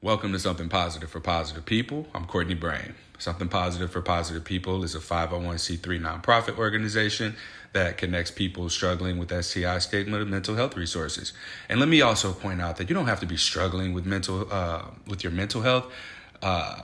Welcome to Something Positive for Positive People. I'm Courtney Brame. Something Positive for Positive People is a 501c3 nonprofit organization that connects people struggling with STI stigma to mental health resources. And let me also point out that you don't have to be struggling with mental uh, with your mental health. Uh,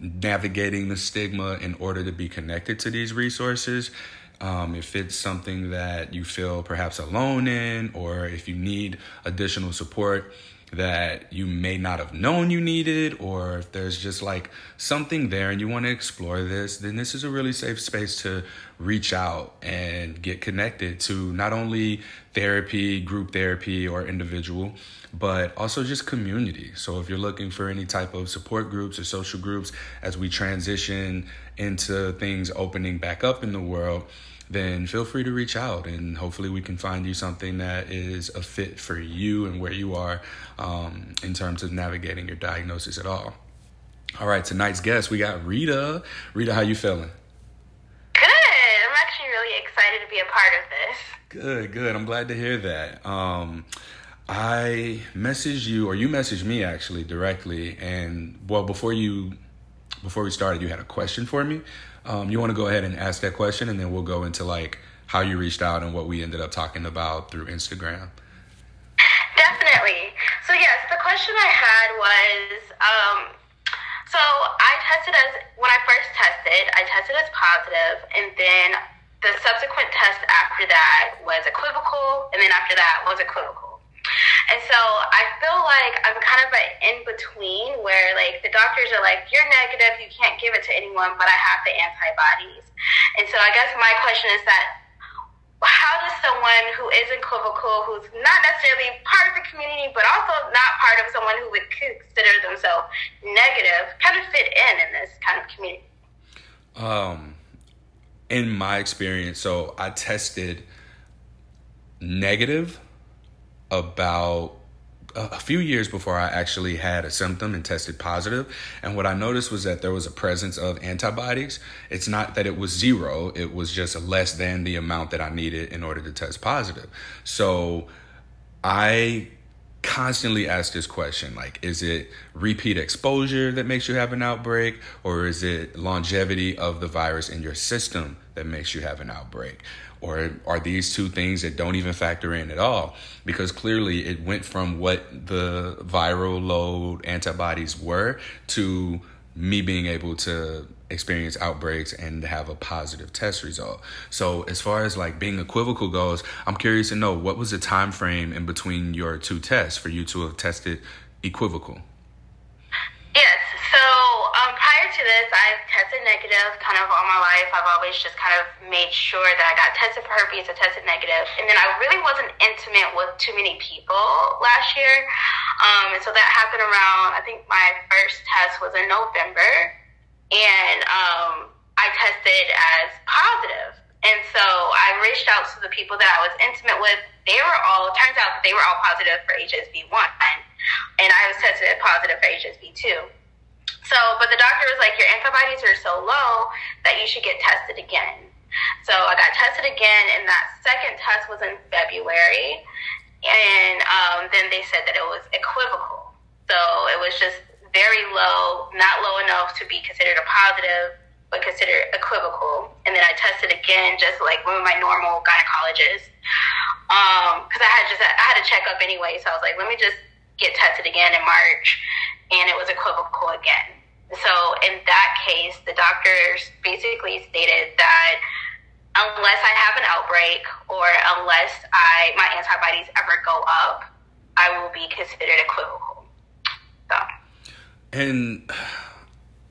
navigating the stigma in order to be connected to these resources. Um, if it's something that you feel perhaps alone in, or if you need additional support, that you may not have known you needed, or if there's just like something there and you want to explore this, then this is a really safe space to reach out and get connected to not only therapy, group therapy, or individual, but also just community. So if you're looking for any type of support groups or social groups as we transition into things opening back up in the world, then feel free to reach out and hopefully we can find you something that is a fit for you and where you are um, in terms of navigating your diagnosis at all. All right, tonight's guest, we got Rita. Rita, how you feeling? Good. I'm actually really excited to be a part of this. Good, good. I'm glad to hear that. Um, I messaged you, or you messaged me actually directly, and well, before you, before we started, you had a question for me. Um, you want to go ahead and ask that question, and then we'll go into like how you reached out and what we ended up talking about through Instagram. Definitely. So yes, the question I had was, um, so I tested as when I first tested, I tested as positive, and then the subsequent test after that was equivocal, and then after that was equivocal. And so I feel like I'm kind of an in between where like the doctors are like, you're negative, you can't give it to anyone, but I have the antibodies. And so I guess my question is that how does someone who is equivocal, who's not necessarily part of the community, but also not part of someone who would consider themselves negative, kind of fit in in this kind of community? Um, in my experience, so I tested negative about a few years before I actually had a symptom and tested positive. And what I noticed was that there was a presence of antibodies. It's not that it was zero, it was just less than the amount that I needed in order to test positive. So I constantly ask this question like is it repeat exposure that makes you have an outbreak or is it longevity of the virus in your system that makes you have an outbreak or are these two things that don't even factor in at all? Because clearly it went from what the viral load antibodies were to me being able to experience outbreaks and have a positive test result. So as far as like being equivocal goes, I'm curious to know what was the time frame in between your two tests for you to have tested equivocal? Yes. To this, I've tested negative kind of all my life. I've always just kind of made sure that I got tested for herpes, I tested negative. And then I really wasn't intimate with too many people last year. Um, and so that happened around, I think my first test was in November. And um, I tested as positive. And so I reached out to the people that I was intimate with. They were all, turns out they were all positive for HSV 1. And I was tested positive for HSV 2. So, but the doctor was like, your antibodies are so low that you should get tested again. So I got tested again, and that second test was in February. And um, then they said that it was equivocal. So it was just very low, not low enough to be considered a positive, but considered equivocal. And then I tested again, just like one of my normal gynecologists, because um, I had just I had a checkup anyway. So I was like, let me just get tested again in March, and it was equivocal again. So in that case, the doctors basically stated that unless I have an outbreak or unless I my antibodies ever go up, I will be considered equivocal. So. And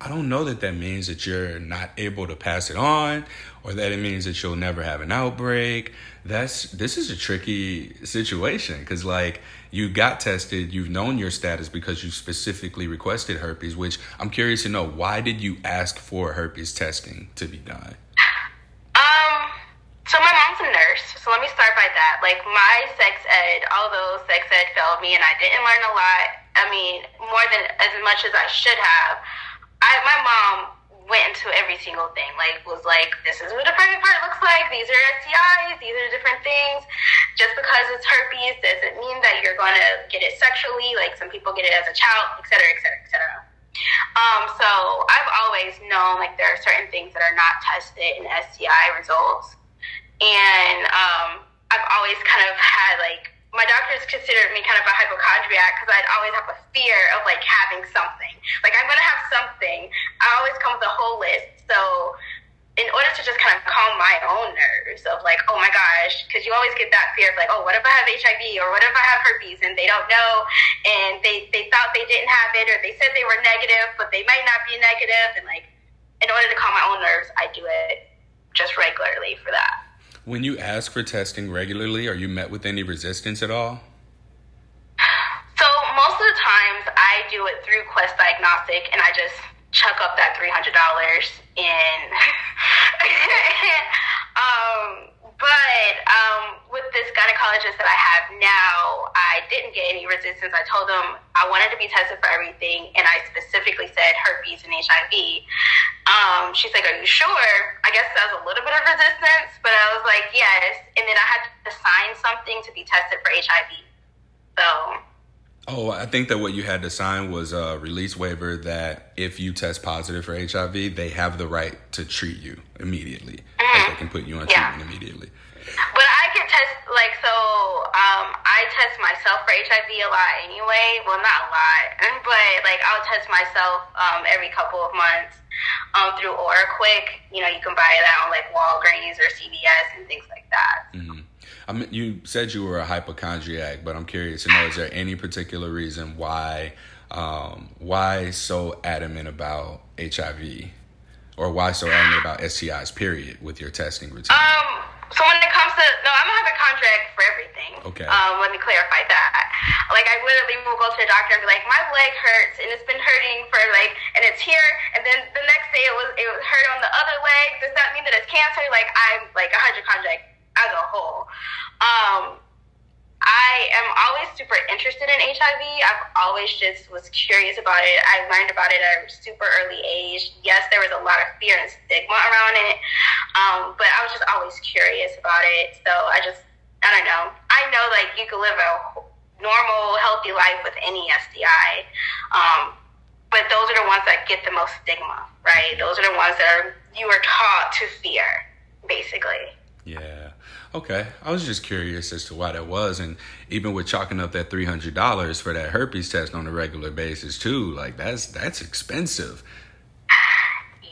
I don't know that that means that you're not able to pass it on or that it means that you'll never have an outbreak. That's this is a tricky situation because like you got tested, you've known your status because you specifically requested herpes, which I'm curious to know why did you ask for herpes testing to be done? Um, so my mom's a nurse, so let me start by that. Like my sex ed, although sex ed failed me and I didn't learn a lot, I mean, more than as much as I should have. I my mom went into every single thing. Like was like, this is what a private part looks like. These are STIs. These are different things. Just because it's herpes doesn't mean that you're going to get it sexually. Like some people get it as a child, et cetera, et cetera, et cetera. Um, so I've always known like there are certain things that are not tested in STI results, and um, I've always kind of had like my doctors considered me kind of a hypochondriac because I'd always have a fear of like having something. Like I'm gonna have something. I always come with a whole list. So in order to just kind of calm my own nerves of like, oh my gosh, because you always get that fear of like, oh, what if I have HIV or what if I have herpes and they don't know and they they thought they didn't have it or they said they were negative but they might not be negative and like in order to calm my own nerves, I do it just regularly for that. When you ask for testing regularly, are you met with any resistance at all? So most of the times I do it through Quest Diagnostic and I just chuck up that three hundred dollars in um but um, with this gynecologist that I have now, I didn't get any resistance. I told them I wanted to be tested for everything, and I specifically said herpes and HIV. Um, she's like, "Are you sure?" I guess that was a little bit of resistance, but I was like, "Yes." And then I had to sign something to be tested for HIV. So. Oh, I think that what you had to sign was a release waiver that if you test positive for HIV, they have the right to treat you immediately. Mm-hmm. Like they can put you on yeah. treatment immediately. But I can test like so. Um, I test myself for HIV a lot anyway. Well, not a lot, but like I'll test myself um, every couple of months um, through OraQuick. You know, you can buy that on like Walgreens or CVS and things like that. Mm-hmm. I mean, you said you were a hypochondriac, but I'm curious to know: is there any particular reason why, um, why so adamant about HIV, or why so adamant about STIs? Period, with your testing routine. Um. So when it comes to no, I'm gonna have a contract for everything. Okay. Um, let me clarify that. Like I literally will go to the doctor and be like, my leg hurts and it's been hurting for like, and it's here, and then the next day it was it was hurt on the other leg. Does that mean that it's cancer? Like I'm like a hypochondriac as a whole. Um, I am always super interested in HIV. I've always just was curious about it. I learned about it at a super early age. Yes, there was a lot of fear and stigma around it, um, but I was just always curious about it. So I just, I don't know. I know like you can live a normal, healthy life with any STI, um, but those are the ones that get the most stigma, right? Those are the ones that are you are taught to fear, basically. Yeah. Okay, I was just curious as to why that was, and even with chalking up that three hundred dollars for that herpes test on a regular basis too, like that's that's expensive.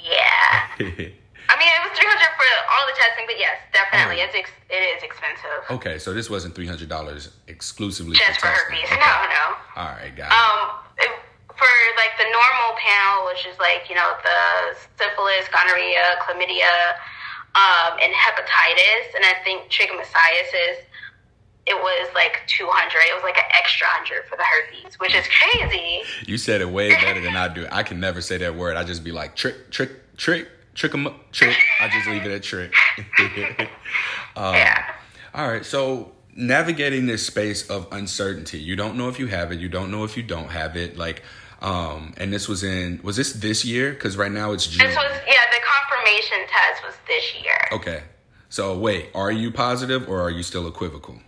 Yeah. I mean, it was three hundred for all the testing, but yes, definitely, it's ex- it is expensive. Okay, so this wasn't three hundred dollars exclusively just for, for herpes. Okay. No, no. All right, got um, it. for like the normal panel, which is like you know the syphilis, gonorrhea, chlamydia um, and hepatitis, and I think trichomoniasis. It was like 200. It was like an extra hundred for the herpes, which is crazy. You said it way better than I do. I can never say that word. I just be like trick, trick, trick, trick em, trick. I just leave it at trick. um, yeah. All right. So navigating this space of uncertainty, you don't know if you have it. You don't know if you don't have it. Like um, and this was in was this this year? Because right now it's June. This was yeah. Confirmation test was this year. Okay. So wait, are you positive or are you still equivocal?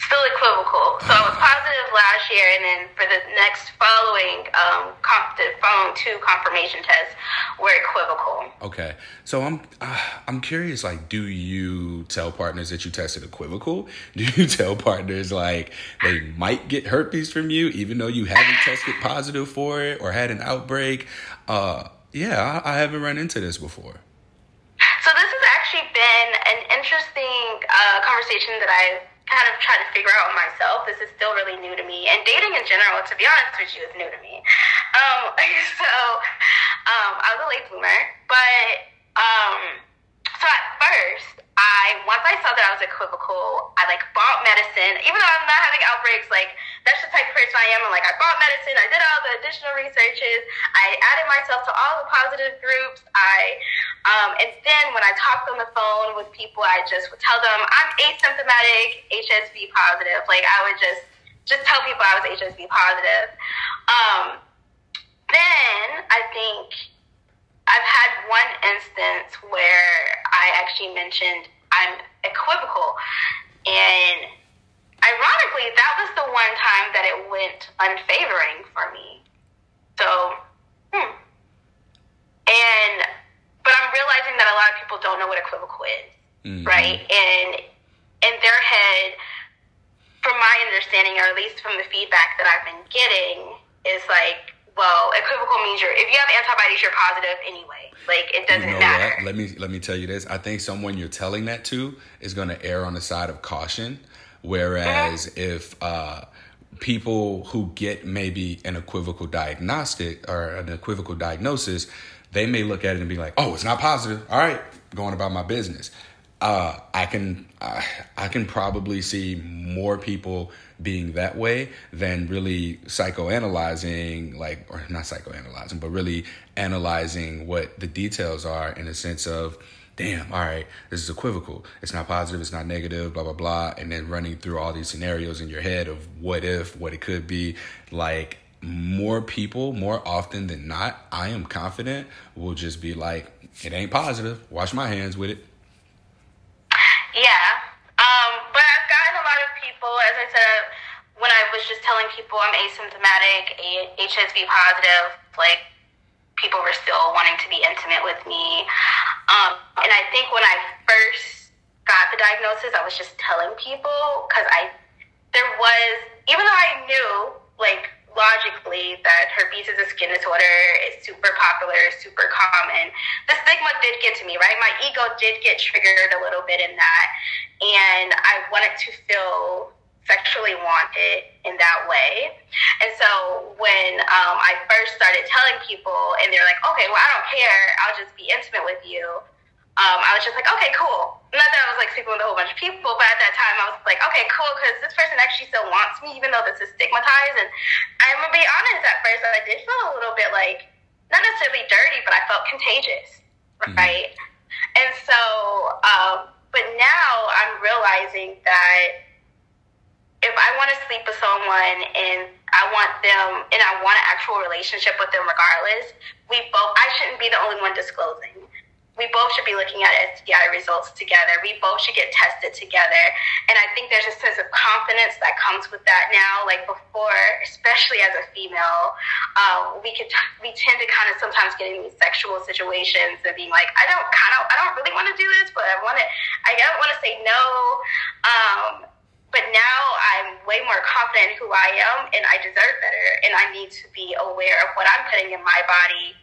Still equivocal. So I was positive last year, and then for the next following, um, comp- the following two confirmation tests were equivocal. Okay, so I'm uh, I'm curious. Like, do you tell partners that you tested equivocal? Do you tell partners like they might get herpes from you, even though you haven't tested positive for it or had an outbreak? Uh, yeah, I, I haven't run into this before. Actually been an interesting uh, conversation that I've kind of trying to figure out myself. This is still really new to me, and dating in general, to be honest with you, is new to me. Um, so um, I was a late bloomer, but um, so at first, I once I saw that I was equivocal, I like bought medicine. Even though I'm not having outbreaks, like that's the type of person I am. I'm like I bought medicine. I did all the additional researches. I added myself to all the positive groups. I um, and then when I talked on the phone with people, I just would tell them I'm asymptomatic HSV positive. Like I would just just tell people I was HSV positive. Um, then I think I've had one instance where I actually mentioned I'm equivocal. And ironically, that was the one time that it went unfavoring for me. So, hmm. And, but I'm realizing that a lot of people don't know what equivocal is, mm-hmm. right? And in their head, from my understanding, or at least from the feedback that I've been getting, is like well, equivocal means you're if you have antibodies, you're positive anyway. Like it doesn't you know matter. What? Let me let me tell you this. I think someone you're telling that to is going to err on the side of caution, whereas mm-hmm. if uh, people who get maybe an equivocal diagnostic or an equivocal diagnosis, they may look at it and be like, "Oh, it's not positive. All right, going about my business." Uh, I can uh, I can probably see more people being that way than really psychoanalyzing, like, or not psychoanalyzing, but really analyzing what the details are in a sense of, damn, all right, this is equivocal. It's not positive, it's not negative, blah, blah, blah. And then running through all these scenarios in your head of what if, what it could be. Like, more people, more often than not, I am confident, will just be like, it ain't positive. Wash my hands with it. Yeah, um, but I've gotten a lot of as I said, when I was just telling people I'm asymptomatic, HSV positive, like people were still wanting to be intimate with me. Um, and I think when I first got the diagnosis, I was just telling people because I, there was, even though I knew, like, logically that herpes is a skin disorder, it's super popular, super common. The stigma did get to me, right? My ego did get triggered a little bit in that. And I wanted to feel sexually wanted in that way. And so when um, I first started telling people, and they're like, okay, well, I don't care, I'll just be intimate with you um, I was just like, okay, cool. Not that I was like sleeping with a whole bunch of people, but at that time I was like, okay, cool, because this person actually still wants me, even though this is stigmatized. And I'm gonna be honest, at first I did feel a little bit like not necessarily dirty, but I felt contagious, mm-hmm. right? Mm-hmm. And so, um, but now I'm realizing that if I want to sleep with someone and I want them and I want an actual relationship with them regardless, we both I shouldn't be the only one disclosing we both should be looking at STI results together. We both should get tested together. And I think there's a sense of confidence that comes with that now. Like before, especially as a female, um, we could we tend to kind of sometimes get in these sexual situations and being like, I don't kind of I don't really want to do this, but I want to I don't want to say no. Um, but now I'm way more confident in who I am, and I deserve better, and I need to be aware of what I'm putting in my body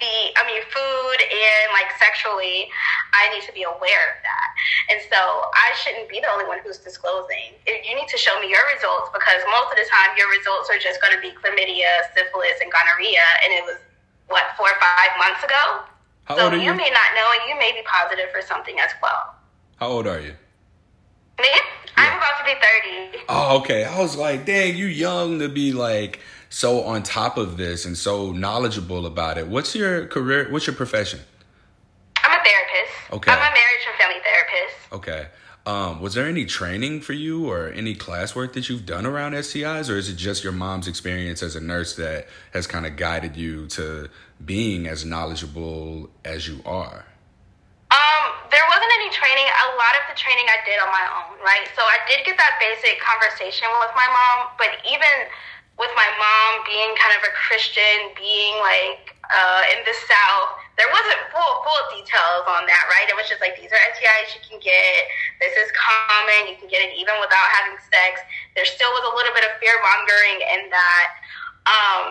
be, I mean, food and like sexually, I need to be aware of that. And so I shouldn't be the only one who's disclosing. You need to show me your results because most of the time your results are just going to be chlamydia, syphilis, and gonorrhea. And it was, what, four or five months ago? How so you, you may not know and you may be positive for something as well. How old are you? Me? Yeah. I'm about to be 30. Oh, okay. I was like, dang, you young to be like so on top of this and so knowledgeable about it. What's your career? What's your profession? I'm a therapist. Okay. I'm a marriage and family therapist. Okay. Um, was there any training for you or any classwork that you've done around STIs, or is it just your mom's experience as a nurse that has kind of guided you to being as knowledgeable as you are? Um, there wasn't any training. A lot of the training I did on my own, right? So I did get that basic conversation with my mom, but even with my mom being kind of a Christian, being like uh, in the South, there wasn't full full details on that, right? It was just like these are STIs you can get. This is common. You can get it even without having sex. There still was a little bit of fear mongering in that. Um,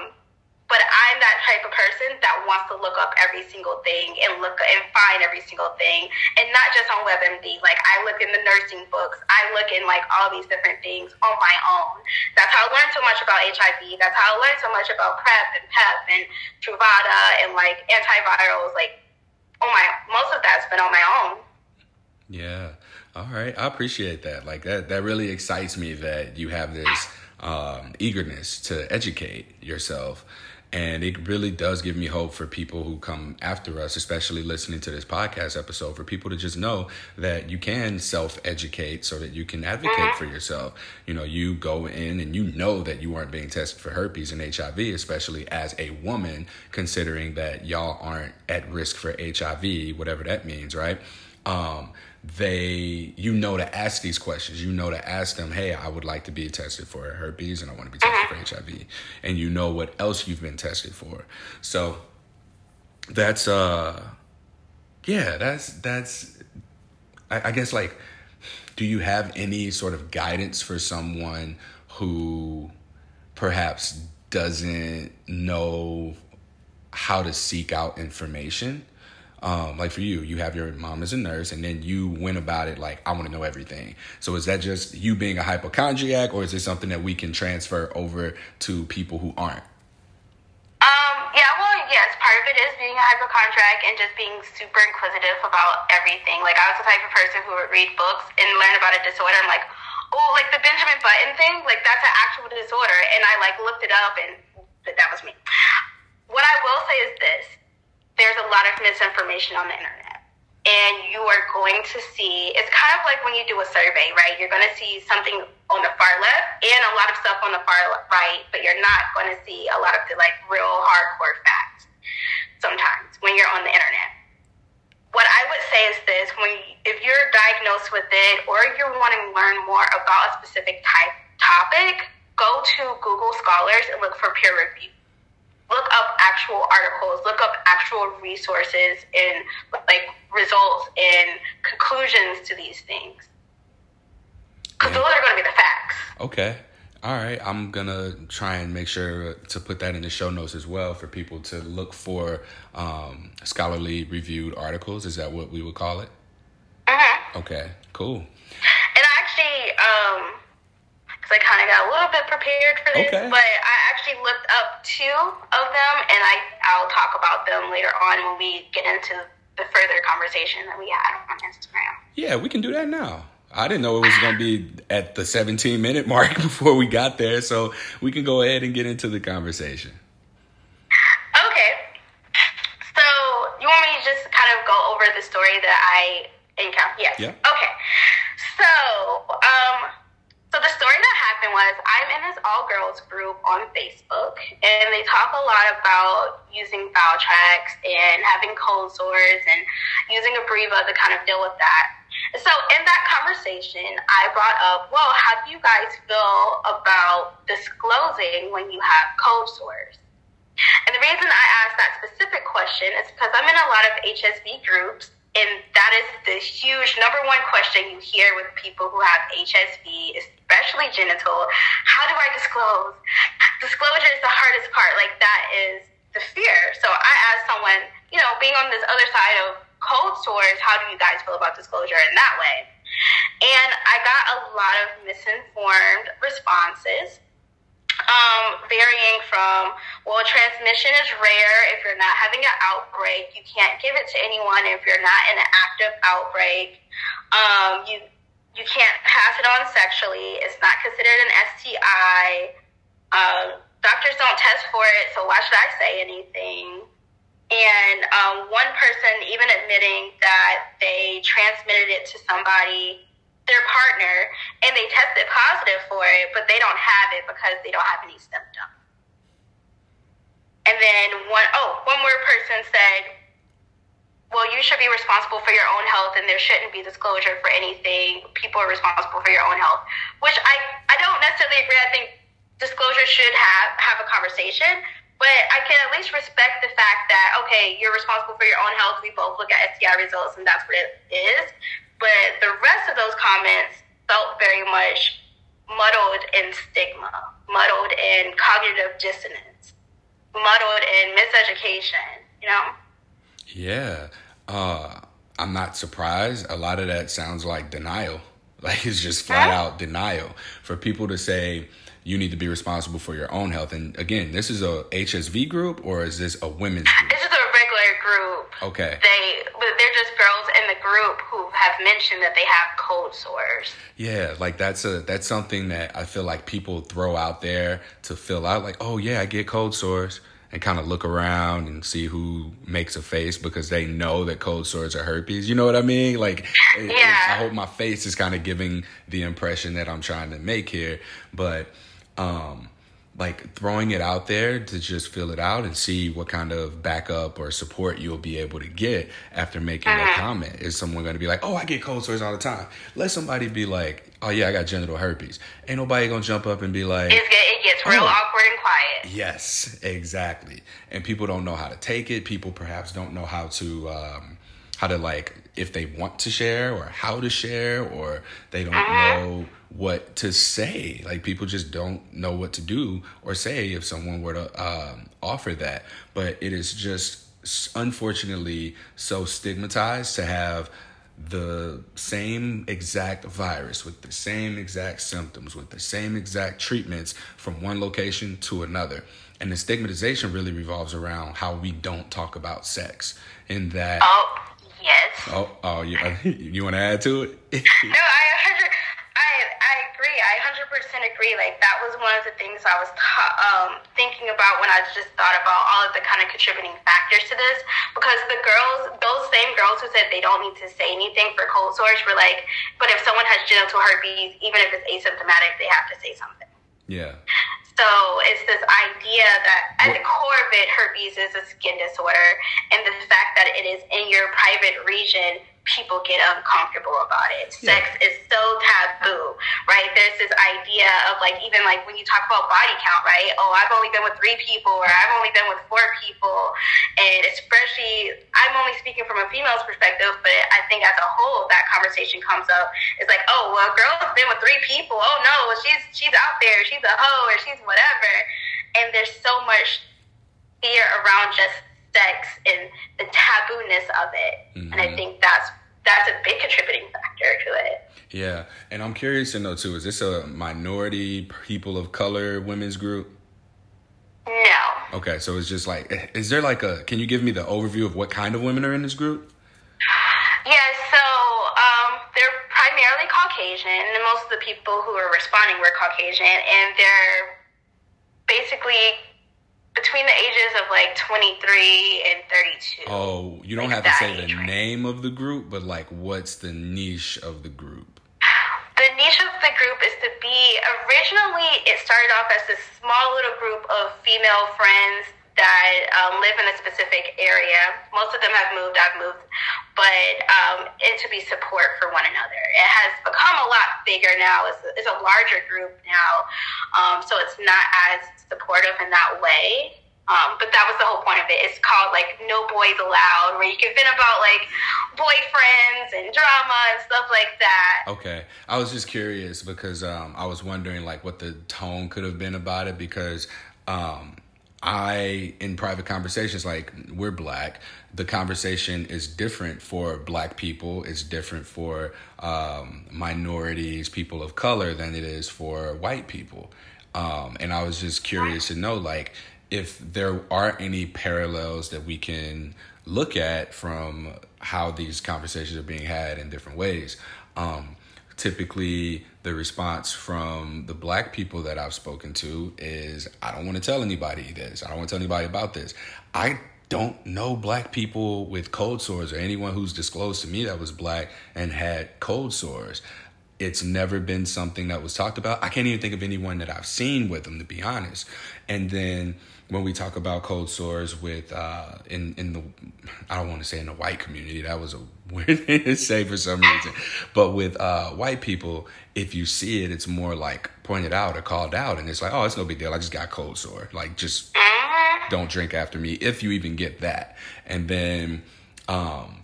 but I'm that type of person that wants to look up every single thing and look and find every single thing, and not just on WebMD. Like I look in the nursing books, I look in like all these different things on my own. That's how I learned so much about HIV. That's how I learned so much about PrEP and PEP and Truvada and like antivirals. Like, oh my, most of that's been on my own. Yeah. All right. I appreciate that. Like that. That really excites me that you have this um, eagerness to educate yourself and it really does give me hope for people who come after us, especially listening to this podcast episode, for people to just know that you can self educate so that you can advocate for yourself. You know, you go in and you know that you aren't being tested for herpes and HIV, especially as a woman, considering that y'all aren't at risk for HIV, whatever that means, right? um, they you know to ask these questions. You know to ask them hey i would like to be tested for herpes and i want to be tested for hiv uh-huh. and you know what else you've been tested for. So that's uh yeah that's that's I, I guess like do you have any sort of guidance for someone who perhaps doesn't know how to seek out information um, like for you, you have your mom as a nurse, and then you went about it like I want to know everything. So is that just you being a hypochondriac, or is it something that we can transfer over to people who aren't? Um, yeah, well, yes, part of it is being a hypochondriac and just being super inquisitive about everything. Like I was the type of person who would read books and learn about a disorder. I'm like, oh, like the Benjamin Button thing, like that's an actual disorder, and I like looked it up, and that was me. What I will say is this there's a lot of misinformation on the internet. And you are going to see, it's kind of like when you do a survey, right? You're going to see something on the far left and a lot of stuff on the far right, but you're not going to see a lot of the like real hardcore facts sometimes when you're on the internet. What I would say is this when if you're diagnosed with it or you're wanting to learn more about a specific type topic, go to Google Scholars and look for peer review look up actual articles, look up actual resources and like results and conclusions to these things. Because those are going to be the facts. Okay. All right. I'm going to try and make sure to put that in the show notes as well for people to look for um, scholarly reviewed articles. Is that what we would call it? Mm-hmm. Okay. Cool. And I actually, um, I kind of got a little bit prepared for this. Okay. But I actually looked up two of them, and I I'll talk about them later on when we get into the further conversation that we had on Instagram. Yeah, we can do that now. I didn't know it was going to be at the 17 minute mark before we got there, so we can go ahead and get into the conversation. Okay. So, you want me to just kind of go over the story that I encountered? Yes. Yeah. Okay. So, um, so the story that happened was I'm in this all girls group on Facebook, and they talk a lot about using Valtrex and having cold sores and using a Abreva to kind of deal with that. So in that conversation, I brought up, well, how do you guys feel about disclosing when you have cold sores? And the reason I asked that specific question is because I'm in a lot of HSV groups and that is the huge number one question you hear with people who have HSV, especially genital. How do I disclose? Disclosure is the hardest part. Like, that is the fear. So I asked someone, you know, being on this other side of cold sores, how do you guys feel about disclosure in that way? And I got a lot of misinformed responses um, varying from, well, transmission is rare if you're not having an outbreak. You can't give it to anyone if you're not in an active outbreak. Um, you you can't pass it on sexually. It's not considered an STI. Um, doctors don't test for it, so why should I say anything? And um, one person even admitting that they transmitted it to somebody their partner and they tested positive for it, but they don't have it because they don't have any symptoms. And then one, oh, one more person said, well, you should be responsible for your own health and there shouldn't be disclosure for anything. People are responsible for your own health, which I, I don't necessarily agree. I think disclosure should have, have a conversation, but I can at least respect the fact that, okay, you're responsible for your own health. We both look at STI results and that's what it is. But the rest of those comments felt very much muddled in stigma, muddled in cognitive dissonance, muddled in miseducation, you know? Yeah. Uh, I'm not surprised. A lot of that sounds like denial. Like it's just flat out denial for people to say you need to be responsible for your own health. And again, this is a HSV group or is this a women's group? This is a regular group. Okay. They they're just girls in the group who have mentioned that they have cold sores. Yeah, like that's a that's something that I feel like people throw out there to fill out like, "Oh yeah, I get cold sores." And kind of look around and see who makes a face because they know that cold sores are herpes. You know what I mean? Like, yeah. I hope my face is kind of giving the impression that I'm trying to make here. But um, like throwing it out there to just fill it out and see what kind of backup or support you'll be able to get after making uh-huh. that comment. Is someone going to be like, "Oh, I get cold sores all the time"? Let somebody be like, "Oh yeah, I got genital herpes." Ain't nobody gonna jump up and be like, "It gets real oh. awkward and quiet." Yes, exactly. And people don't know how to take it. People perhaps don't know how to. Um, how to like if they want to share or how to share or they don't uh-huh. know what to say. Like people just don't know what to do or say if someone were to um, offer that. But it is just unfortunately so stigmatized to have the same exact virus with the same exact symptoms with the same exact treatments from one location to another and the stigmatization really revolves around how we don't talk about sex in that oh yes oh oh you, you want to add to it no i I, I agree. I 100% agree. Like that was one of the things I was ta- um, thinking about when I just thought about all of the kind of contributing factors to this. Because the girls, those same girls who said they don't need to say anything for cold sores, were like, but if someone has genital herpes, even if it's asymptomatic, they have to say something. Yeah. So it's this idea that at the core of it, herpes is a skin disorder, and the fact that it is in your private region people get uncomfortable about it. Yeah. Sex is so taboo, right? There's this idea of like, even like when you talk about body count, right? Oh, I've only been with three people or I've only been with four people. And especially, I'm only speaking from a female's perspective, but I think as a whole, that conversation comes up. It's like, oh, well, a girl's been with three people. Oh no, well, she's, she's out there. She's a hoe or she's whatever. And there's so much fear around just sex and the tabooness of it. Mm-hmm. And I mm-hmm. think that's that's a big contributing factor to it. Yeah, and I'm curious to know too. Is this a minority, people of color, women's group? No. Okay, so it's just like, is there like a? Can you give me the overview of what kind of women are in this group? Yeah, so um, they're primarily Caucasian, and most of the people who are responding were Caucasian, and they're basically between the ages of like 23 and 32. Oh, you don't like have to say the range. name of the group, but like what's the niche of the group? The niche of the group is to be originally it started off as this small little group of female friends that um, live in a specific area. Most of them have moved, I've moved, but um, and to be support for one another. It has become a lot bigger now. It's, it's a larger group now, um, so it's not as supportive in that way. Um, but that was the whole point of it. It's called like No Boys Allowed, where you can vent about like boyfriends and drama and stuff like that. Okay, I was just curious because um, I was wondering like what the tone could have been about it because um, I, in private conversations, like we're black, the conversation is different for black people, it's different for um, minorities, people of color, than it is for white people. Um, and I was just curious to know, like, if there are any parallels that we can look at from how these conversations are being had in different ways. Um, typically the response from the black people that I've spoken to is I don't want to tell anybody this. I don't want to tell anybody about this. I don't know black people with cold sores or anyone who's disclosed to me that was black and had cold sores. It's never been something that was talked about. I can't even think of anyone that I've seen with them to be honest. And then when we talk about cold sores with uh, in in the I don't want to say in the white community that was a weird thing to say for some reason, but with uh, white people, if you see it, it's more like pointed out or called out, and it's like oh it's no big deal. I just got cold sore. Like just don't drink after me if you even get that. And then, um,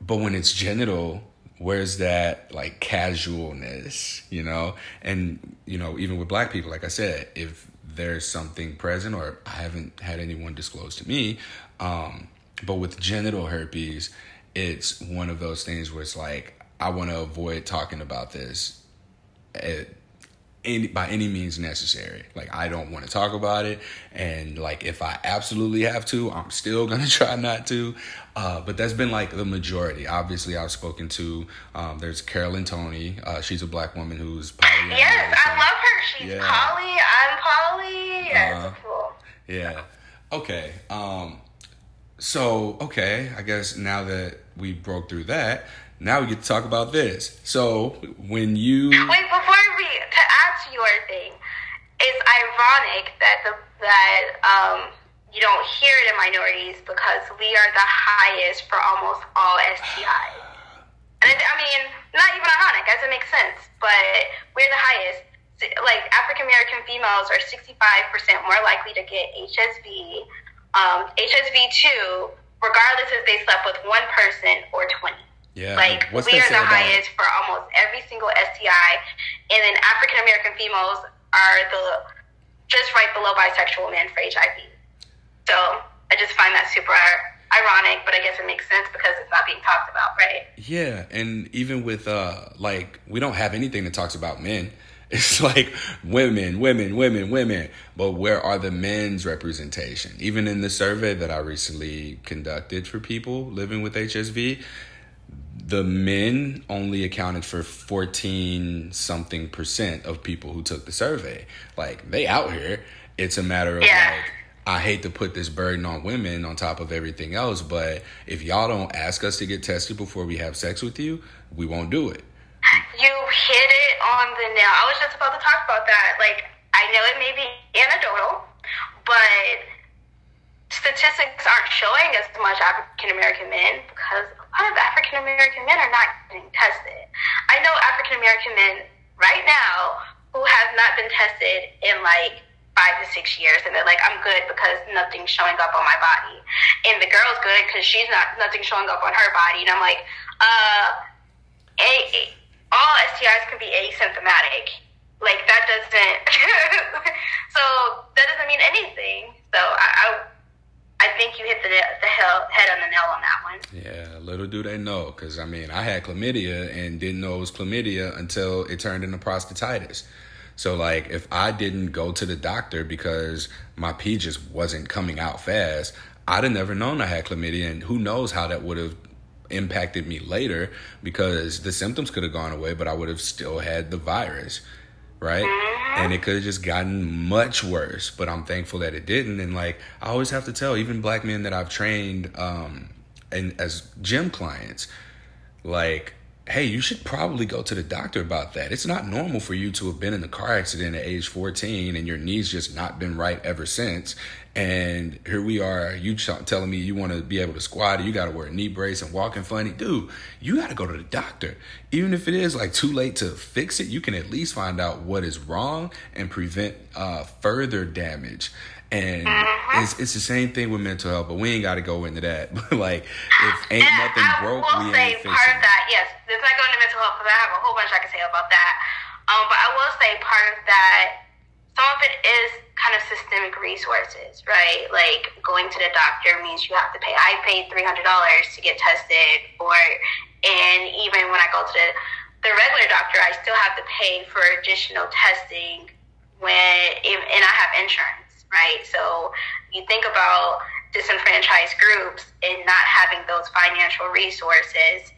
but when it's genital, where's that like casualness, you know? And you know even with black people, like I said, if there's something present, or I haven't had anyone disclose to me. Um, but with genital herpes, it's one of those things where it's like I want to avoid talking about this at any, by any means necessary. Like I don't want to talk about it, and like if I absolutely have to, I'm still gonna try not to. Uh, but that's been like the majority. Obviously, I've spoken to. Um, there's Carolyn Tony. Uh, she's a black woman who's poly. Yes, I love her. She's yeah. poly. I'm poly. Yes, uh, cool. Yeah. Okay. Um, so okay, I guess now that we broke through that, now we get to talk about this. So when you wait before we to your thing, is ironic that the that um, you don't hear it in minorities because we are the highest for almost all STIs. And I mean, not even ironic, doesn't make sense, but we're the highest. Like African American females are 65% more likely to get HSV, um, HSV two, regardless if they slept with one person or 20. Yeah, like what's we are the about- highest for almost every single STI, and then African American females are the just right below bisexual men for HIV. So I just find that super ironic, but I guess it makes sense because it's not being talked about, right? Yeah, and even with uh like we don't have anything that talks about men. It's like women, women, women, women. But where are the men's representation? Even in the survey that I recently conducted for people living with HSV, the men only accounted for 14 something percent of people who took the survey. Like they out here. It's a matter of Yeah. like I hate to put this burden on women on top of everything else, but if y'all don't ask us to get tested before we have sex with you, we won't do it. You hit it on the nail. I was just about to talk about that. Like, I know it may be anecdotal, but statistics aren't showing as much African American men because a lot of African American men are not getting tested. I know African American men right now who have not been tested in like five to six years, and they're like, "I'm good because nothing's showing up on my body," and the girl's good because she's not nothing showing up on her body, and I'm like, uh, a, a, all STIs can be asymptomatic. Like that doesn't. so that doesn't mean anything. So I, I, I think you hit the the hell, head on the nail on that one. Yeah, little do they know, because I mean, I had chlamydia and didn't know it was chlamydia until it turned into prostatitis. So, like, if I didn't go to the doctor because my pee just wasn't coming out fast, I'd have never known I had chlamydia, and who knows how that would have impacted me later because the symptoms could have gone away, but I would have still had the virus, right? Mm-hmm. And it could have just gotten much worse, but I'm thankful that it didn't. And like, I always have to tell even black men that I've trained um, and as gym clients, like, hey, you should probably go to the doctor about that. It's not normal for you to have been in a car accident at age 14 and your knees just not been right ever since. And here we are, you telling me you want to be able to squat, you got to wear a knee brace and walking funny. Dude, you got to go to the doctor. Even if it is like too late to fix it, you can at least find out what is wrong and prevent uh, further damage. And it's, it's the same thing with mental health, but we ain't got to go into that. But like, if ain't And nothing I broke, will we say ain't part of that. Yes, let's not go into mental health because I have a whole bunch I can say about that. Um, but I will say part of that. Some of it is kind of systemic resources, right? Like going to the doctor means you have to pay. I paid three hundred dollars to get tested, or and even when I go to the the regular doctor, I still have to pay for additional testing when if, and I have insurance, right? So you think about disenfranchised groups and not having those financial resources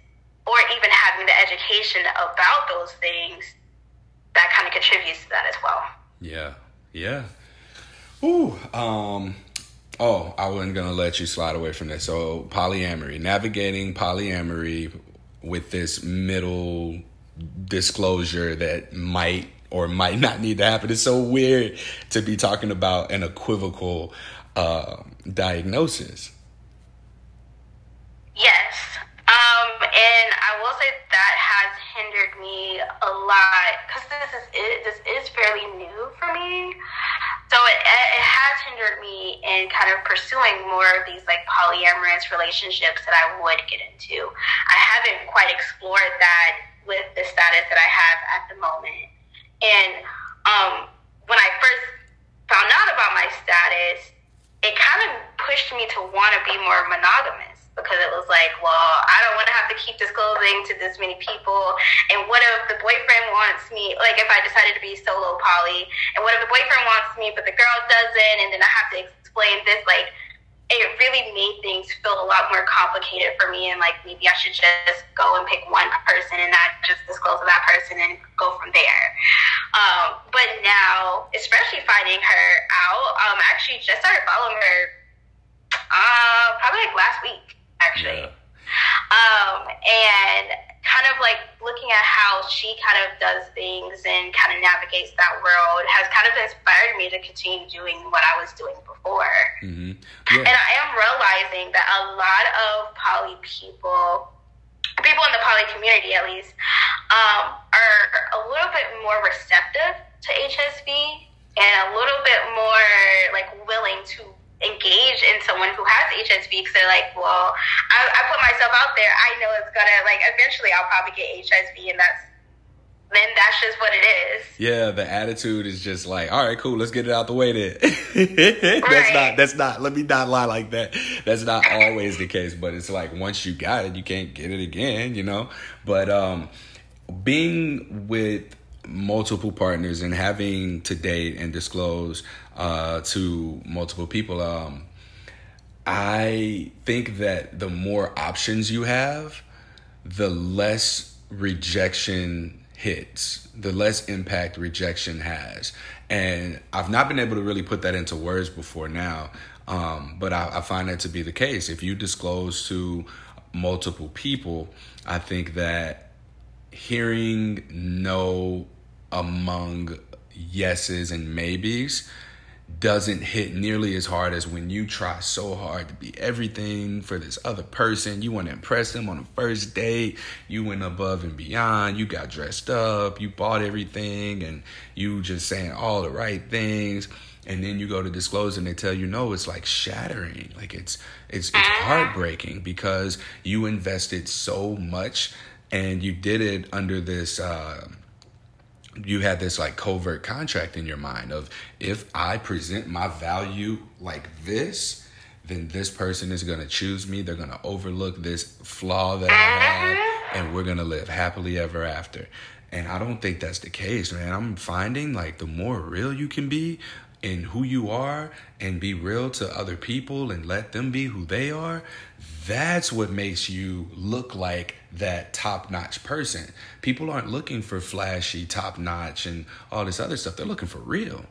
or even having the education about those things that kind of contributes to that as well. Yeah, yeah. Ooh, um, oh, I wasn't gonna let you slide away from this. So polyamory, navigating polyamory with this middle disclosure that might or might not need to happen. It's so weird to be talking about an equivocal uh, diagnosis. Yes. Um, and I will say that has hindered me a lot because this is it, this is fairly new for me. So it, it has hindered me in kind of pursuing more of these like polyamorous relationships that I would get into. I haven't quite explored that with the status that I have at the moment. And um, when I first found out about my status, it kind of pushed me to want to be more monogamous because it was like, well, I don't want to have to keep disclosing to this many people. And what if the boyfriend wants me, like if I decided to be solo poly, and what if the boyfriend wants me, but the girl doesn't, and then I have to explain this, like, it really made things feel a lot more complicated for me and like maybe I should just go and pick one person and not just disclose to that person and go from there. Um, but now, especially finding her out, um, I actually just started following her uh, probably like last week, actually. Yeah. Um, and kind of like looking at how she kind of does things and kind of navigates that world has kind of inspired me to continue doing what I was doing before. Mm-hmm. Yeah. And I am realizing that a lot of poly people, people in the poly community at least, um, are a little bit more receptive to HSV and a little bit more like willing to engage in someone who has HSV because they're like, well, I, I put myself out there. I know it's gonna like eventually I'll probably get HSV, and that's then that's just what it is. Yeah, the attitude is just like, all right, cool, let's get it out the way then. that's right. not that's not let me not lie like that. That's not always the case, but it's like once you got it, you can't get it again, you know? But um being with multiple partners and having to date and disclose uh, to multiple people, um, I think that the more options you have, the less rejection hits, the less impact rejection has. And I've not been able to really put that into words before now, um, but I, I find that to be the case. If you disclose to multiple people, I think that hearing no among yeses and maybes doesn't hit nearly as hard as when you try so hard to be everything for this other person. You want to impress them on the first date. You went above and beyond. You got dressed up. You bought everything and you just saying all the right things. And then you go to disclose and they tell you no, it's like shattering. Like it's it's it's heartbreaking because you invested so much and you did it under this uh, you had this like covert contract in your mind of if I present my value like this, then this person is going to choose me. They're going to overlook this flaw that I have, uh-huh. and we're going to live happily ever after. And I don't think that's the case, man. I'm finding like the more real you can be in who you are and be real to other people and let them be who they are, that's what makes you look like that top notch person. People aren't looking for flashy, top notch, and all this other stuff. They're looking for real.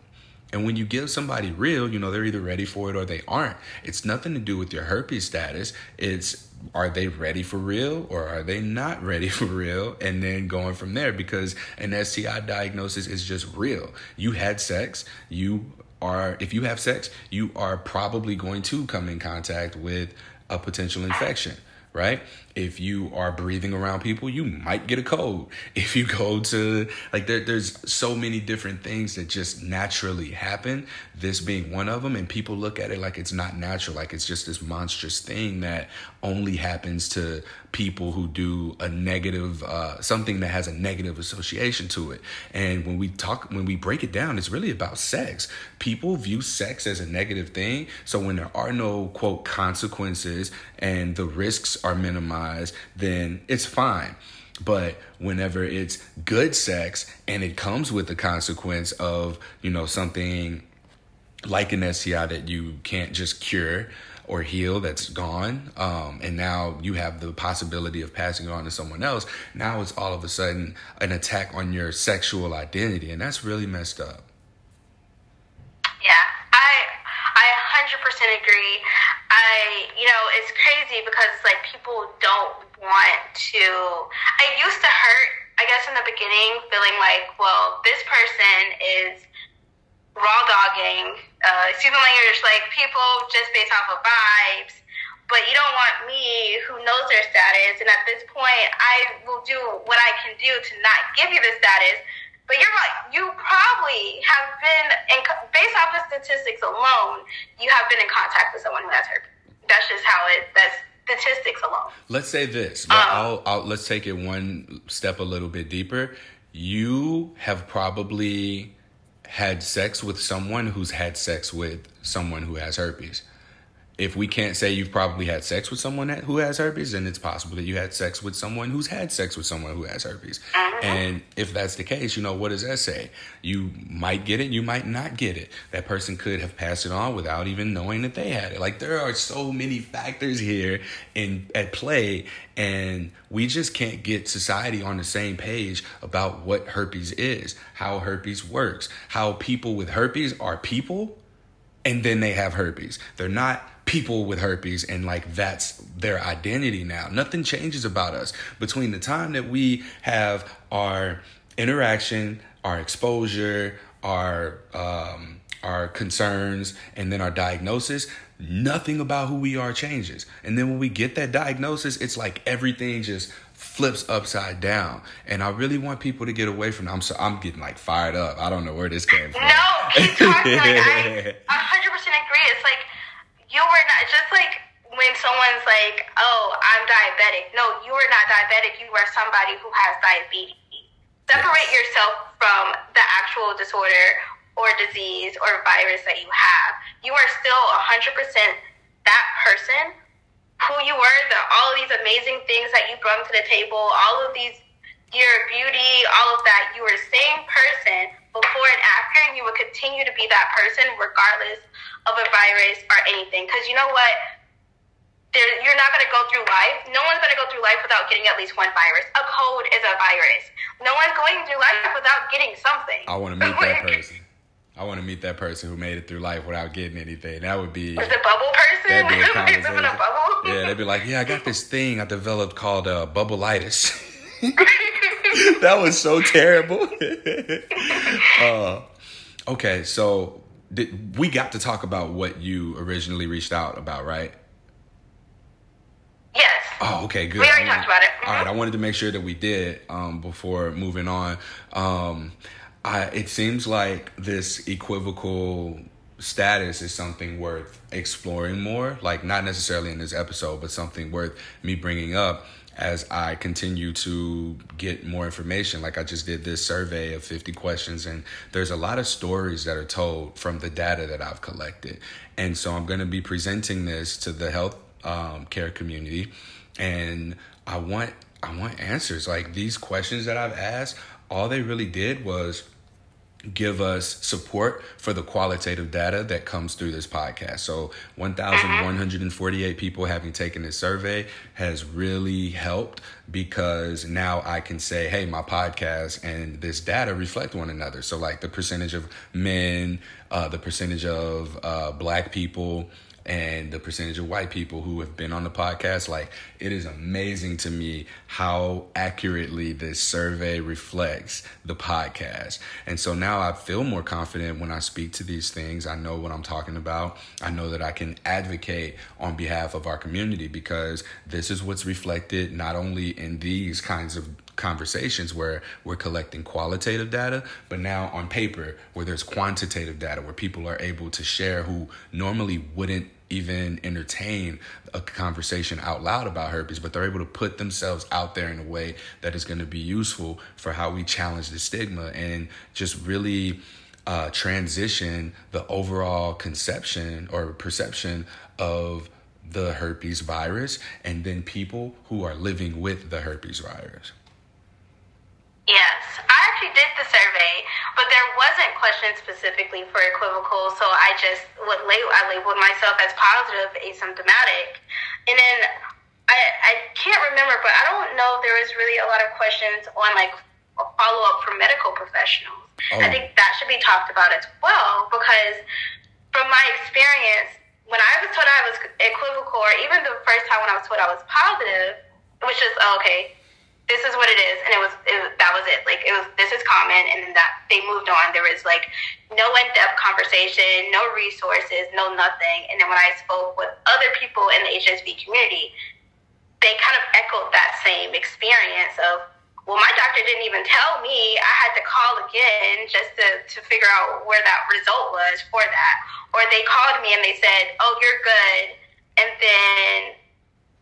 And when you give somebody real, you know, they're either ready for it or they aren't. It's nothing to do with your herpes status. It's are they ready for real or are they not ready for real? And then going from there because an STI diagnosis is just real. You had sex, you are, if you have sex, you are probably going to come in contact with a potential infection right? If you are breathing around people, you might get a cold. If you go to like there, there's so many different things that just naturally happen. This being one of them, and people look at it like it's not natural, like it's just this monstrous thing that only happens to people who do a negative uh, something that has a negative association to it. And when we talk, when we break it down, it's really about sex. People view sex as a negative thing. So when there are no quote consequences and the risks are minimized, then it's fine. But whenever it's good sex and it comes with the consequence of, you know, something like an STI that you can't just cure or heal that's gone, um, and now you have the possibility of passing it on to someone else, now it's all of a sudden an attack on your sexual identity, and that's really messed up. Yeah, I I 100% agree. I, you know, it's crazy because like people don't want to. I used to hurt, I guess, in the beginning, feeling like, well, this person is raw dogging, uh, season language, like people just based off of vibes. But you don't want me, who knows their status, and at this point, I will do what I can do to not give you the status. But you're. You probably have been, in, based off of statistics alone, you have been in contact with someone who has herpes. That's just how it. That's statistics alone. Let's say this. Um, I'll, I'll, let's take it one step a little bit deeper. You have probably had sex with someone who's had sex with someone who has herpes if we can't say you've probably had sex with someone who has herpes, then it's possible that you had sex with someone who's had sex with someone who has herpes. Uh-huh. And if that's the case, you know, what does that say? You might get it, you might not get it. That person could have passed it on without even knowing that they had it. Like there are so many factors here in at play, and we just can't get society on the same page about what herpes is, how herpes works, how people with herpes are people and then they have herpes. They're not people with herpes and like that's their identity now. Nothing changes about us between the time that we have our interaction, our exposure, our um, our concerns, and then our diagnosis. Nothing about who we are changes. And then when we get that diagnosis, it's like everything just flips upside down. And I really want people to get away from. I'm so I'm getting like fired up. I don't know where this came from. No, keep talking. like, I 100% agree. It's like you were not just like when someone's like, "Oh, I'm diabetic." No, you are not diabetic. You are somebody who has diabetes. Separate yes. yourself from the actual disorder or disease or virus that you have. You are still 100% that person who you were, the, all of these amazing things that you brought to the table, all of these, your beauty, all of that. You were the same person before and after, and you will continue to be that person regardless of a virus or anything. Because you know what? There, you're not going to go through life. No one's going to go through life without getting at least one virus. A cold is a virus. No one's going through life without getting something. I want to meet that person. I want to meet that person who made it through life without getting anything. That would be. Was the bubble person? That'd be a conversation. a bubble? Yeah, they'd be like, "Yeah, I got this thing I developed called uh, bubblitis." that was so terrible. uh, okay, so did, we got to talk about what you originally reached out about, right? Yes. Oh, okay, good. We already talked about it. Mm-hmm. All right, I wanted to make sure that we did um, before moving on. Um, I, it seems like this equivocal status is something worth exploring more. Like, not necessarily in this episode, but something worth me bringing up as I continue to get more information. Like, I just did this survey of 50 questions, and there's a lot of stories that are told from the data that I've collected. And so, I'm going to be presenting this to the health um, care community, and I want I want answers. Like these questions that I've asked, all they really did was give us support for the qualitative data that comes through this podcast. So 1,148 people having taken this survey has really helped because now I can say, hey, my podcast and this data reflect one another. So like the percentage of men, uh, the percentage of uh, black people, and the percentage of white people who have been on the podcast like it is amazing to me how accurately this survey reflects the podcast. And so now i feel more confident when i speak to these things. I know what i'm talking about. I know that i can advocate on behalf of our community because this is what's reflected not only in these kinds of conversations where we're collecting qualitative data, but now on paper where there's quantitative data where people are able to share who normally wouldn't even entertain a conversation out loud about herpes, but they're able to put themselves out there in a way that is going to be useful for how we challenge the stigma and just really uh, transition the overall conception or perception of the herpes virus and then people who are living with the herpes virus. Yes, I actually did the survey, but there wasn't questions specifically for equivocal, so I just what I labeled myself as positive asymptomatic, and then I I can't remember, but I don't know if there was really a lot of questions on like follow up from medical professionals. Oh. I think that should be talked about as well because from my experience, when I was told I was equivocal, or even the first time when I was told I was positive, it was just oh, okay this is what it is and it was it, that was it. Like it was this is common and then that they moved on. There was like no in-depth conversation no resources no nothing. And then when i spoke with other people in the hsv community they kind of echoed that same experience of well my doctor didn't even tell me. I had to call again just to, to figure out where that result was for that. Or they called me and they said oh you're good. And then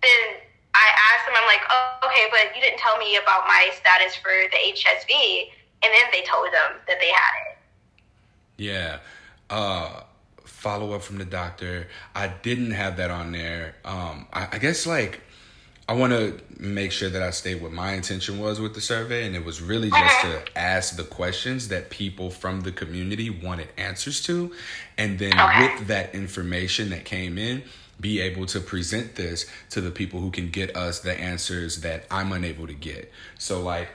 then I asked them, I'm like, oh, okay, but you didn't tell me about my status for the HSV. And then they told them that they had it. Yeah. Uh, follow up from the doctor. I didn't have that on there. Um, I, I guess like I want to make sure that I state what my intention was with the survey, and it was really just to uh-huh. ask the questions that people from the community wanted answers to, and then okay. with that information that came in, be able to present this to the people who can get us the answers that I'm unable to get. So, like,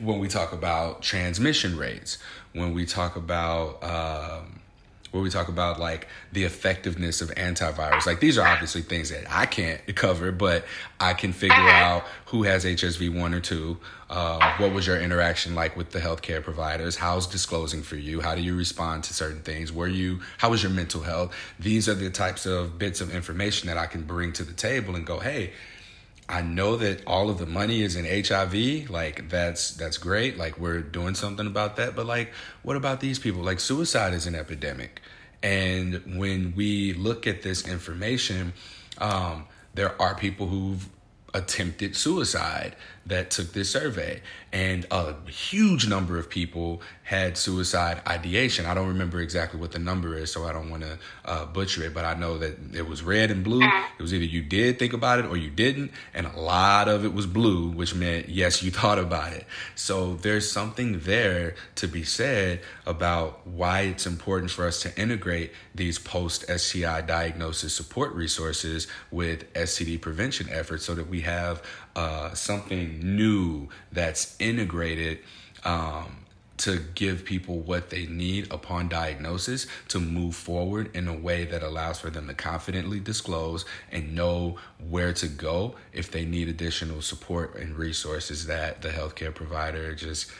when we talk about transmission rates, when we talk about um, where we talk about like the effectiveness of antivirus. Like these are obviously things that I can't cover, but I can figure Uh-huh. out who has HSV one or two. Uh, what was your interaction like with the healthcare providers? How's disclosing for you? How do you respond to certain things? Were you? How was your mental health? These are the types of bits of information that I can bring to the table and go, hey. I know that all of the money is in HIV. Like that's that's great. Like we're doing something about that. But like, what about these people? Like suicide is an epidemic, and when we look at this information, um, there are people who've attempted suicide that took this survey. And a huge number of people had suicide ideation. I don't remember exactly what the number is so i don't want to uh, butcher it but i know that it was red and blue. It was either you did think about it or you didn't and a lot of it was blue which meant yes you thought about it. So there's something there to be said about why it's important for us to integrate these post STI diagnosis support resources with STD prevention efforts so that we have uh, something new that's integrated um, to give people what they need upon diagnosis to move forward in a way that allows for them to confidently disclose and know where to go if they need additional support and resources that the healthcare provider just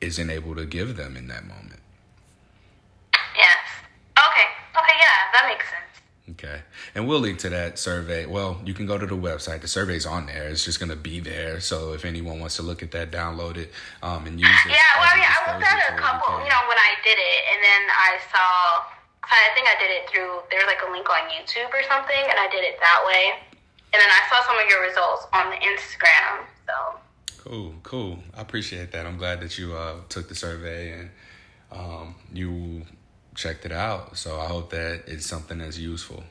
isn't able to give them in that moment. Yes. Okay. Okay. Yeah, that makes sense. Okay. And we'll link to that survey. Well, you can go to the website. The survey's on there. It's just going to be there. So if anyone wants to look at that, download it um, and use it. Yeah, well, I mean, I looked at a couple, you know, when I did it, and then I saw, I think I did it through, there's like a link on YouTube or something, and I did it that way. And then I saw some of your results on the Instagram, so. Cool, cool. I appreciate that. I'm glad that you uh, took the survey and um, you checked it out. So I hope that it's something that's useful.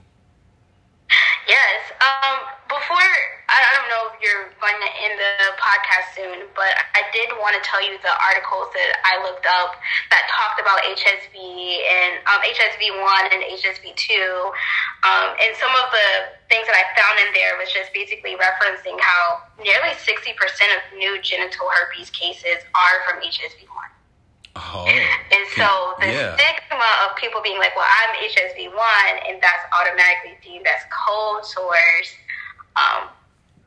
Yes. Um, before, I don't know if you're going to end the podcast soon, but I did want to tell you the articles that I looked up that talked about HSV and um, HSV1 and HSV2. Um, and some of the things that I found in there was just basically referencing how nearly 60% of new genital herpes cases are from HSV1. Oh. And so the yeah. stigma of people being like, well, I'm HSV one, and that's automatically deemed as cold sores. Um,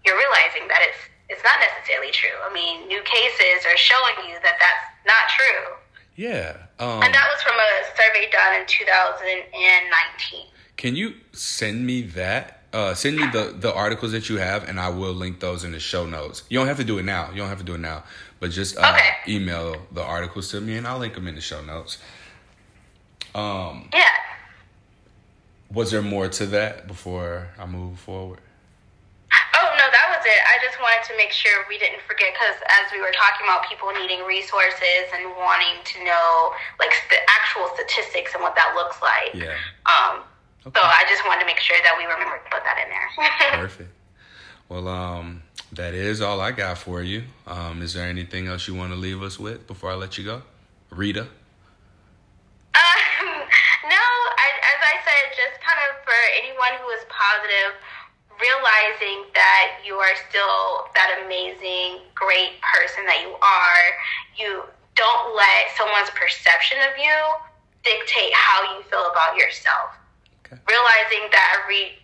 you're realizing that it's it's not necessarily true. I mean, new cases are showing you that that's not true, Yeah. Um, and that was from a survey done in 2019. Can you send me that? Uh, send me the, the articles that you have, and I will link those in the show notes. You don't have to do it now. You don't have to do it now, but just uh, Okay. email the articles to me, and I'll link them in the show notes. Um, Yeah. was there more to that before I move forward? Oh no, that was it. I just wanted to make sure we didn't forget because as we were talking about people needing resources and wanting to know like the actual statistics and what that looks like. Yeah. Um, Okay. So I just wanted to make sure that we remember to put that in there. Perfect. Well, um, that is all I got for you. Um, is there anything else you want to leave us with before I let you go, Rita? Um, no, I, as I said, just kind of for anyone who is positive, realizing that you are still that amazing, great person that you are. You don't let someone's perception of you dictate how you feel about yourself. Okay. Realizing that re,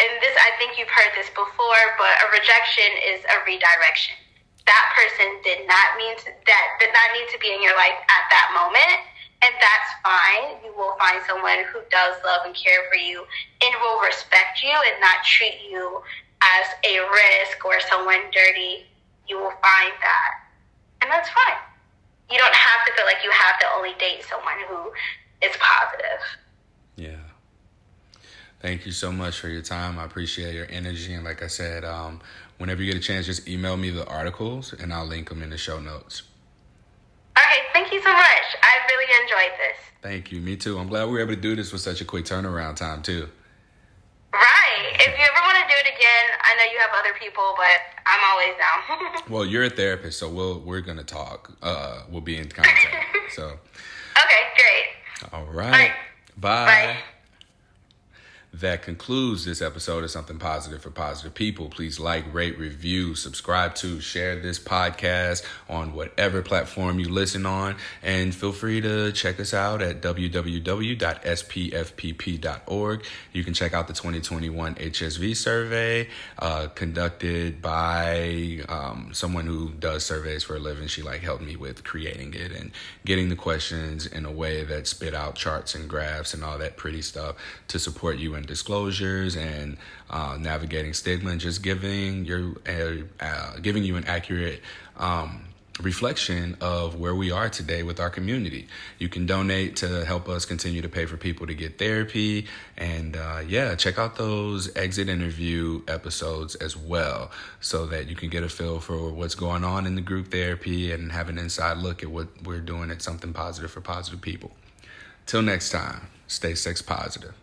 and this, I think you've heard this before, but a rejection is a redirection. That person did not mean to, that did not need to be in your life at that moment and that's fine. You will find someone who does love and care for you and will respect you and not treat you as a risk or someone dirty. You will find that. And that's fine. You don't have to feel like you have to only date someone who is positive. Yeah. Thank you so much for your time. I appreciate your energy. And like I said, um, whenever you get a chance, just email me the articles and I'll link them in the show notes. All right, thank you so much. I really enjoyed this. Thank you. Me too. I'm glad we were able to do this with such a quick turnaround time, too. Right. If you ever want to do it again, I know you have other people, but I'm always down. Well, you're a therapist, so we'll we're gonna talk. Uh, we'll be in contact. so, okay, great. all right. Bye. Bye. Bye. That concludes this episode of Something Positive for Positive People. Please like, rate, review, subscribe to, share this podcast on whatever platform you listen on, and feel free to check us out at www.spfpp.org. You can check out the 2021 HSV survey uh, conducted by um, someone who does surveys for a living. She like helped me with creating it and getting the questions in a way that spit out charts and graphs and all that pretty stuff to support you in disclosures and uh, navigating stigma and just giving your uh, uh, giving you an accurate um, reflection of where we are today with our community. You can donate to help us continue to pay for people to get therapy. And uh, yeah, check out those exit interview episodes as well so that you can get a feel for what's going on in the group therapy and have an inside look at what we're doing at Something Positive for Positive People. Till next time, stay sex positive.